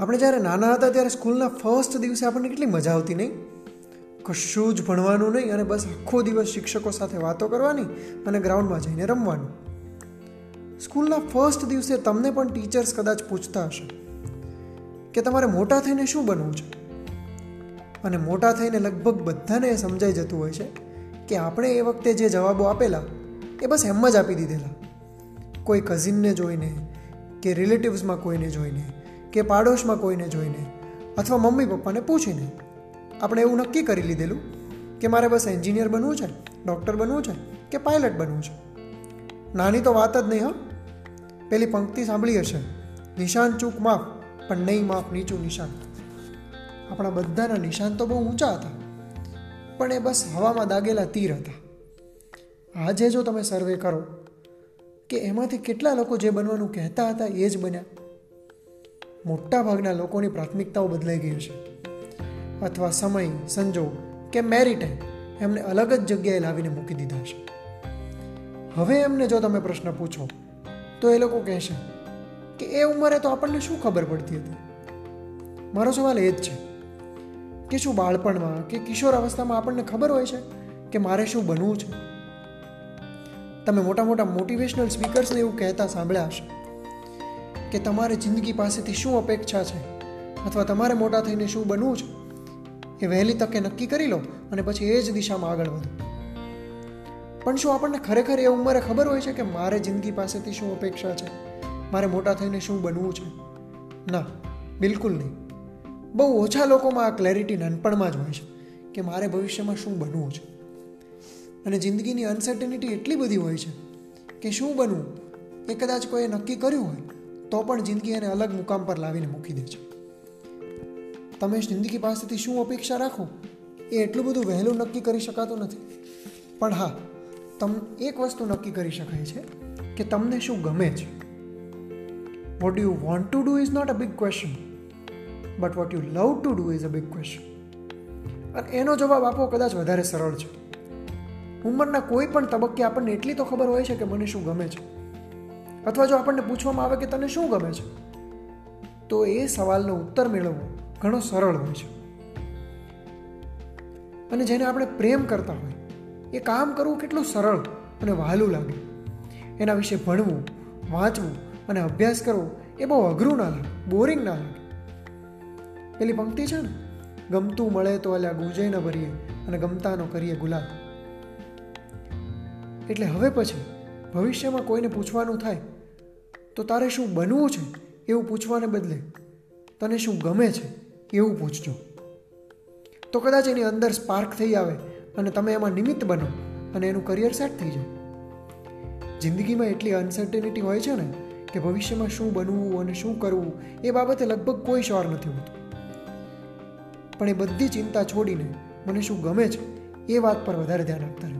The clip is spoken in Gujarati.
આપણે જ્યારે નાના હતા ત્યારે સ્કૂલના ફર્સ્ટ દિવસે આપણને કેટલી મજા આવતી નહીં? કશું જ ભણવાનું નહીં અને બસ આખો દિવસ શિક્ષકો સાથે વાતો કરવાની અને ગ્રાઉન્ડમાં જઈને રમવાનું. સ્કૂલના ફર્સ્ટ દિવસે તમને પણ ટીચર્સ કદાચ પૂછતા હશે કે તમારે મોટા થઈને શું બનવું છે? અને મોટા થઈને લગભગ બધાને એ સમજાઈ જતું હોય છે કે આપણે એ વખતે જે જવાબો આપેલા એ બસ એમ જ આપી દીધેલા. કોઈ કઝિનને જોઈને, કે રિલેટિવ્સમાં કોઈને જોઈને કે પાડોશમાં કોઈને જોઈને અથવા મમ્મી પપ્પાને પૂછીને. આપણે એવું નક્કી કરી લીધેલું કે મારે બસ એન્જિનિયર બનવું છે, ડૉક્ટર બનવું છે કે પાયલટ બનવું છે. નાની તો વાત જ નહીં હા. પેલી પંક્તિ સાંભળી હશે નિશાન ચૂક માફ, પણ નહીં માફ નીચું નિશાન. આપણા બધાના નિશાન તો બહુ ઊંચા હતા, પણ એ બસ હવામાં દાગેલા તીર હતા. આજે જો તમે સર્વે કરો કે એમાંથી કેટલા લોકો જે બનવાનું કહેતા હતા એ જ બન્યા. મોટા ભાગના લોકોની પ્રાથમિકતાઓ બદલાઈ ગઈ છે. અથવા સમય, સંજોગ કે મેરિટે એમને અલગ જ જગ્યાએ લાવીને મૂકી દીધા છે. હવે એમને જો તમે પ્રશ્ન પૂછો, તો એ લોકો કહેશે કે એ ઉંમરે તો આપણને શું ખબર પડતી હતી? મારો સવાલ એ જ છે કે શું બાળપણમાં કે કિશોર અવસ્થામાં આપણને ખબર હોય છે કે મારે શું બનવું છે? તમે મોટા મોટા મોટિવેશનલ સ્પીકર્સને એવું કહેતા સાંભળ્યા હશે. કે તમારે જિંદગી પાસેથી શું અપેક્ષા છે? અથવા તમારે મોટા થઈને શું બનવું છે? એ વહેલી તકે નક્કી કરી લો અને પછી એ જ દિશામાં આગળ વધો. પણ શું આપણને ખરેખર એ ઉંમરે ખબર હોય છે કે મારે જિંદગી પાસેથી શું અપેક્ષા છે? મારે મોટા થઈને શું બનવું છે? ના, બિલકુલ નહીં. બહુ ઓછા લોકોમાં આ ક્લેરિટી નાનપણમાં જ હોય છે કે મારે ભવિષ્યમાં શું બનવું છે. અને જિંદગીની અનસર્ટિનિટી એટલી બધી હોય છે કે શું બનવું એ કદાચ કોઈએ નક્કી કર્યું હોય તો પણ જિંદગી એને અલગ મુકામ પર લાવીને મૂકી દે છે. તમે જિંદગી પાસેથી શું અપેક્ષા રાખો? એ એટલું બધું વહેલું નક્કી કરી શકાતું નથી. પણ હા, તમ એક વસ્તુ નક્કી કરી શકાય છે કે તમને શું ગમે છે. What you want to do is not a big question but what you love to do is a big question અને એનો જવાબ આપવો કદાચ વધારે સરળ છે. ઉંમરના કોઈ પણ તબક્કે આપણને એટલી તો ખબર હોય છે કે મને શું ગમે છે. અથવા જો આપણને પૂછવામાં આવે કે તને શું ગમે છે, તો એ સવાલનો ઉત્તર મેળવવો ઘણો સરળ હોય છે. અને જેને આપણે પ્રેમ કરતા હોય, એ કામ કરવું કેટલું સરળ અને વહાલું લાગે. એના વિશે ભણવું, વાંચવું અને અભ્યાસ કરવો એ બહુ અઘરું ના લાગે, બોરિંગ ના લાગે. પેલી પંક્તિ છે ને, ગમતું મળે તો અલ્યા ગુંજે ન ભરીએ અને ગમતાનો કરીએ ગુલાબ. એટલે હવે પછી ભવિષ્યમાં કોઈને પૂછવાનું થાય, તો તારે શું બનવું છે એવું પૂછવાને બદલે તને શું ગમે છે એવું પૂછજો. તો કદાચ એની અંદર સ્પાર્ક થઈ આવે અને તમે એમાં નિમિત્ત બનો અને એનું કરિયર સેટ થઈ જાય. જિંદગીમાં એટલી અનસર્ટેનિટી હોય છે ને કે ભવિષ્યમાં શું બનવું અને શું કરવું એ બાબતે લગભગ કોઈ શ્યોર નથી હોતું. પણ એ બધી ચિંતા છોડીને મને શું ગમે છે એ વાત પર વધારે ધ્યાન આપતા રહો.